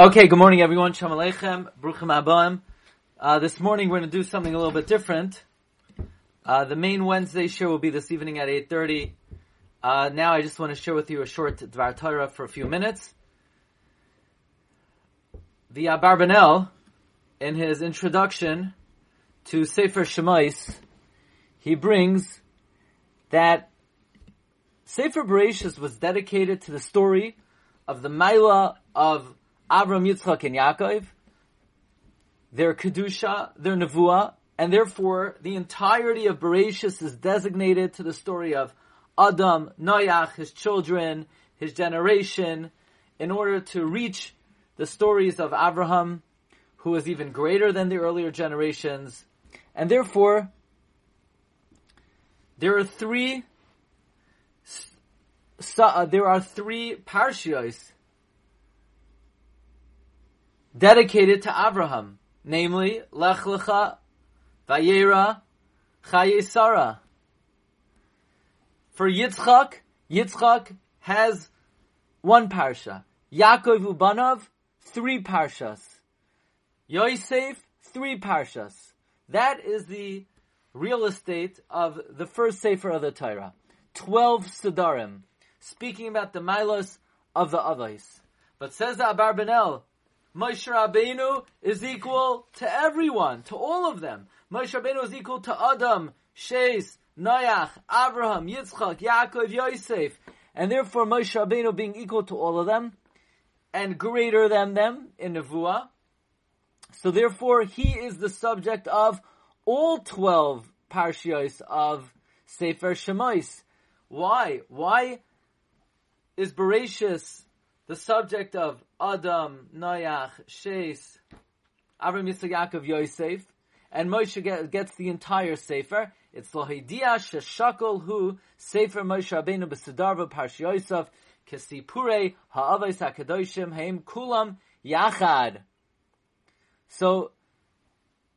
Okay, good morning everyone. Shalom Aleichem, Bruchim Abaim. Uh, this morning we're going to do something a little bit different. Uh, the main Wednesday show will be this evening at 8.30. Uh, now I just want to share with you a short Dvar Torah for a few minutes. The Abarbanel, in his introduction to Sefer Shemais, he brings that Sefer Bereshis was dedicated to the story of the Maila of Avram, Yitzchak, and Yaakov, their Kedusha, their Nevuah, and therefore the entirety of Bereshis is designated to the story of Adam, Noach, his children, his generation, in order to reach the stories of Abraham, who is even greater than the earlier generations, and therefore there are three there are three parshios dedicated to Abraham, namely Lech Lecha, Vayera, Chayei Sarah. For Yitzchak, Yitzchak has one parsha. Yaakov Ubanav, three parshas. Yosef, three parshas. That is the real estate of the first Sefer of the Torah. Twelve Siddharim, speaking about the milos of the Avos. But says the Abarbanel, Moshe Rabbeinu is equal to everyone, to all of them. Moshe Rabbeinu is equal to Adam, Shes, Noach, Abraham, Yitzchak, Yaakov, Yosef. And therefore Moshe Rabbeinu being equal to all of them, and greater than them in Nevuah. So therefore he is the subject of all 12 parshios of Sefer Shemais. Why? Why is Bereshis the subject of Adam, Noach, Shes, Avram Yitzchak Yaakov Yosef, and Moshe gets the entire Sefer. It's Lohidia Sheshakol Hu Sefer Moshe Rabbeinu B'Sedarva Parsh Yosef Kesipure Ha'avos HaKadoshim Haim Kulam Yachad. So,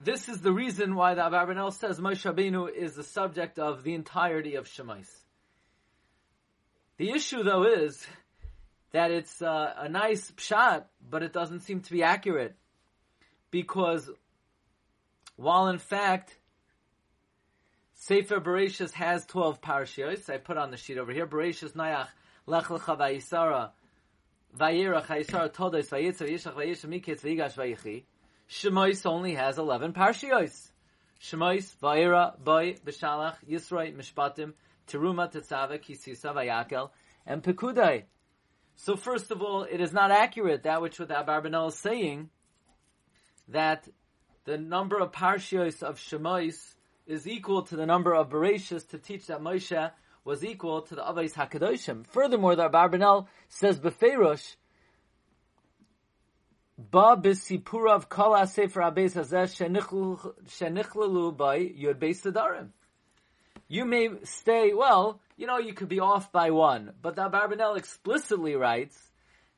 this is the reason why the Abarbanel says Moshe Rabbeinu is the subject of the entirety of Shemais. The issue though is, that it's uh, a nice shot, but it doesn't seem to be accurate. Because while in fact, Sefer Bereshis has 12 parashiyos, I put on the sheet over here, Bereshis Nayach, Lech Lecha Vayisara, Vayirach, Vayisara Toldos, Vayitzer, Yishach, Miketz, Vayigash, Vayichi. Shemais only has 11 parashiyos. Shemais, Vayira, Boy, Beshalach, Yisroi, Mishpatim, Teruma, Tetzaveh, Kisisa, Vayakel, and Pekudai. So first of all, it is not accurate that which what Abarbanel is saying that the number of parshios of Shemais is equal to the number of Bereshis to teach that Moshe was equal to the Avais Hakadoshim. Furthermore, the Abarbanel says Befeirosh, Ba b'sipurav kol sefer abeis hazeh shenichlalu by yud beis sedarim. You may stay, well, you know, you could be off by one. But the Abarbanel explicitly writes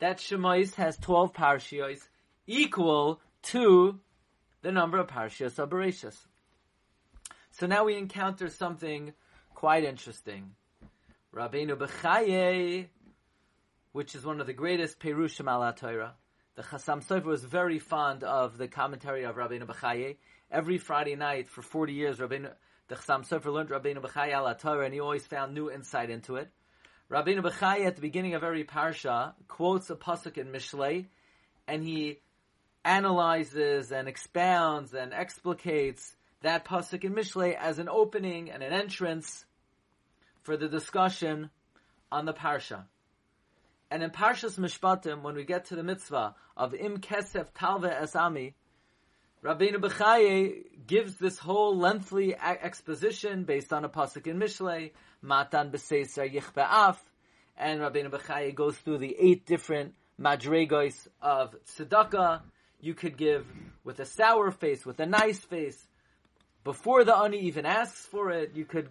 that Shemais has 12 parshios equal to the number of parshios of Bereshis. So now we encounter something quite interesting. Rabbeinu Bechaye, which is one of the greatest Perushim al Torah. The Chasam Sofer was very fond of the commentary of Rabbeinu Bechaye. Every Friday night for 40 years, Rabbeinu the Chassam Sofer learned Rabbeinu Bechai al Torah, and he always found new insight into it. Rabbeinu Bechai, at the beginning of every parsha, quotes a pasuk in Mishlei, and he analyzes and expounds and explicates that pasuk in Mishlei as an opening and an entrance for the discussion on the parsha. And in Parshas Mishpatim, when we get to the mitzvah of Im Kesef Talve Esami, Rabbeinu Bechaye gives this whole lengthy exposition based on a pasuk in Mishlei, Matan B'Seiser Yich Be'af, and Rabbeinu Bechaye goes through the eight different madregos of tzedakah. You could give with a sour face, with a nice face, before the ani even asks for it. You could,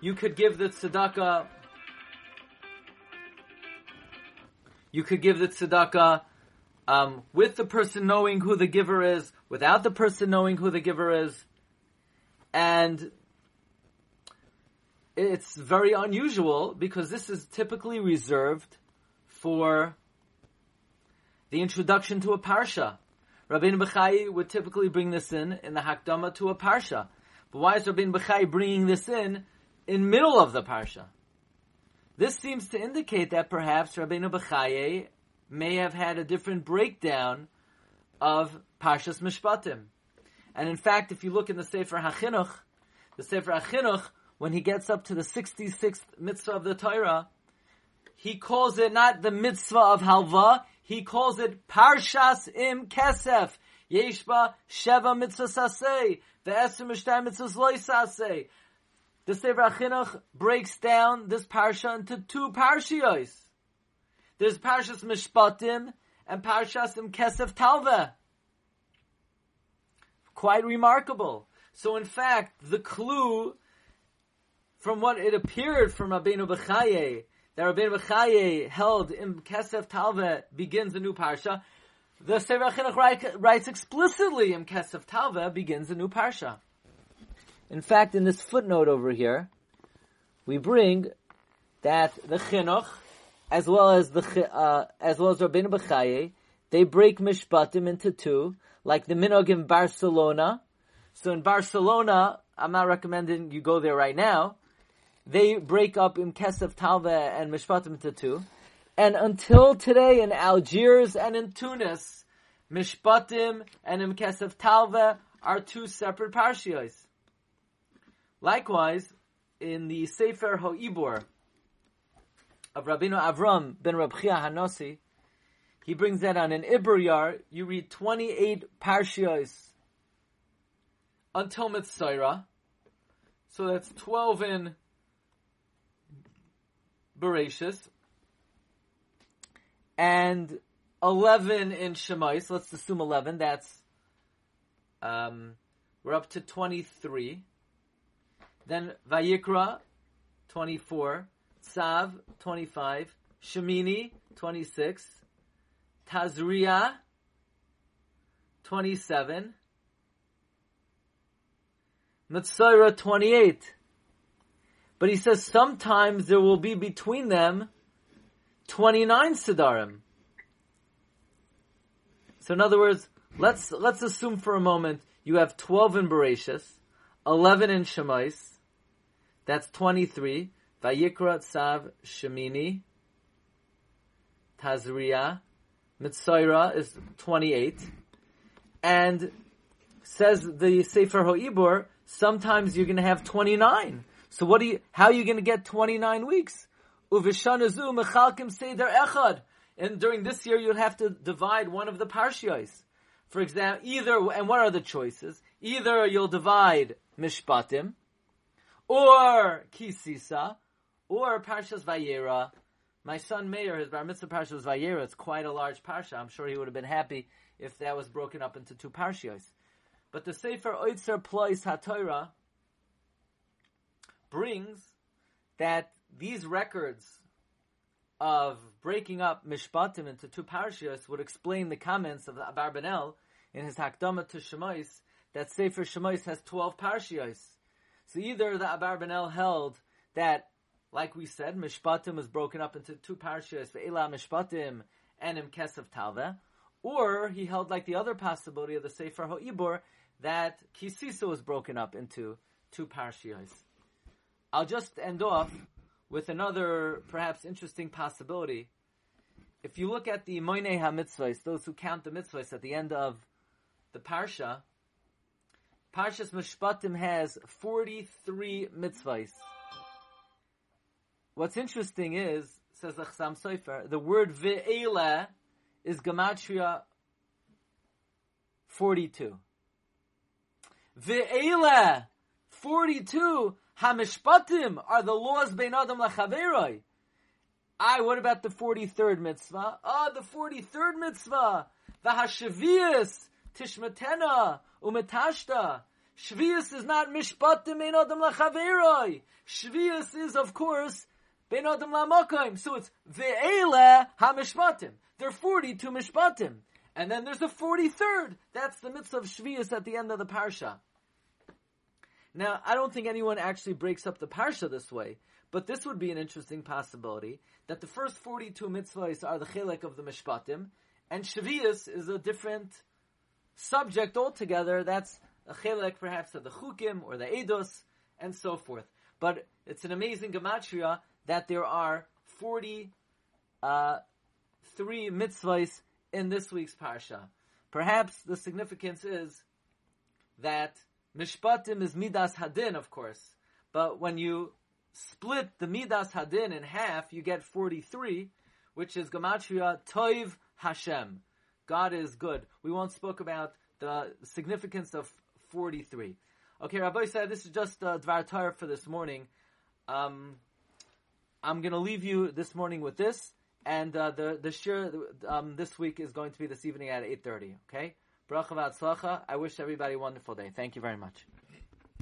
you could give the tzedakah. You could give the tzedakah um, with the person knowing who the giver is, without the person knowing who the giver is, and it's very unusual because this is typically reserved for the introduction to a parsha. Rabbeinu Bechai would typically bring this in in the Hakdama to a parsha. But why is Rabbeinu Bechai bringing this in in middle of the parsha? This seems to indicate that perhaps Rabbeinu Bechai may have had a different breakdown of Parshas Mishpatim. And in fact, if you look in the Sefer HaChinuch, the Sefer HaChinuch, when he gets up to the 66th mitzvah of the Torah, he calls it not the mitzvah of halva, he calls it Parshas Im Kesef. Yeshba Sheva Mitzvah Saseh. The Esrim Mishtai Mitzvah Loy Saseh. The Sefer HaChinuch breaks down this parsha into two parshiyos. There's Parshas Mishpatim and Parshas Kesef Talveh. Quite remarkable. So in fact, the clue from what it appeared from Rabbeinu Bechaye, that Rabbeinu Bechaye held in Kesef Talveh begins a new parsha, the Sefer Chinuch writes explicitly in Kesef Talveh begins a new parsha. In fact, in this footnote over here, we bring that the Chinuch, as well as the uh, as well as Rabbeinu Bechaye, they break Mishpatim into two, like the Minog in Barcelona. So in Barcelona, I'm not recommending you go there right now. They break up in Kesef Talveh and Mishpatim into two. And until today in Algiers and in Tunis, Mishpatim and in Kesef Talveh are two separate parshiyos. Likewise, in the Sefer Ho'ibor of Rabbeinu Avram ben Rabchia Hanosi, he brings that on an Ibr Yar, you read 28 parshiyos until Mitzvah. So that's 12 in Bereshis and 11 in Shemais. Let's assume 11. That's, um, we're up to 23. Then Vayikra, 24. Tzav, 25. Shemini, 26. Tazria, 27. Mitzvah 28. But he says sometimes there will be between them 29 Siddharim. So in other words, let's, let's assume for a moment you have 12 in Bereshis, 11 in Shemais, that's 23, Vayikra Tzav Shemini, Tazria, Mitzayra is 28, and says the Sefer Ho'ibur, sometimes you're going to have 29. So what do you, how are you going to get 29 weeks? Uvishanazu mechalkim seder echad. And during this year, you'll have to divide one of the parshiyos. For example, either, and what are the choices? Either you'll divide mishpatim, or kisisa, or parshas vayera. My son Meir, his bar mitzvah parsha was vayera. It's quite a large parsha. I'm sure he would have been happy if that was broken up into two parshiyos. But the Sefer Oitzer Plois HaTorah brings that these records of breaking up Mishpatim into two parashiyos would explain the comments of the Abarbanel in his Hakdama to Shemais that Sefer Shemais has 12 parashiyos. So either the Abarbanel held that, like we said, Mishpatim was broken up into two parashiyos, Ve'ela Mishpatim and Im Kesef Talveh, or he held like the other possibility of the Sefer Ho'ibor that Kisisa was broken up into two parashiyos. I'll just end off with another perhaps interesting possibility. If you look at the Moinei HaMitzvahs, those who count the mitzvahs at the end of the Parsha, Parshas Mishpatim has 43 mitzvahs. What's interesting is, says the Chassam Sofer, the word ve'ela is Gematria 42. Ve'ela 42 Hamishpatim are the laws bein adam lachaveroi. I, what about the 43rd mitzvah? Ah, the 43rd mitzvah. The hashavias, tishmatena, umetashta. Shvius is not mishpatim bein adam lachaveroi. Shvius is, of course, So it's ve'ele hamishpatim. There are 42 mishpatim. And then there's the 43rd. That's the mitzvah of Shvius at the end of the parsha. Now, I don't think anyone actually breaks up the parsha this way, but this would be an interesting possibility that the first 42 mitzvahs are the chilek of the mishpatim, And Shavias is a different subject altogether. That's a chelek perhaps of the chukim or the edos, and so forth. But it's an amazing gematria that there are 43 uh, mitzvahs in this week's parsha. Perhaps the significance is that mishpatim is midas hadin, of course, but when you split the midas hadin in half, you get 43, which is gematria toiv Hashem. God is good. We won't spoke about the significance of 43. Okay, Rabbi said this is just uh, Dvar Torah for this morning. Um, I'm going to leave you this morning with this, and uh, the the shir um, this week is going to be this evening at 8:30. Okay, bracha v'atzlacha. I wish everybody a wonderful day. Thank you very much.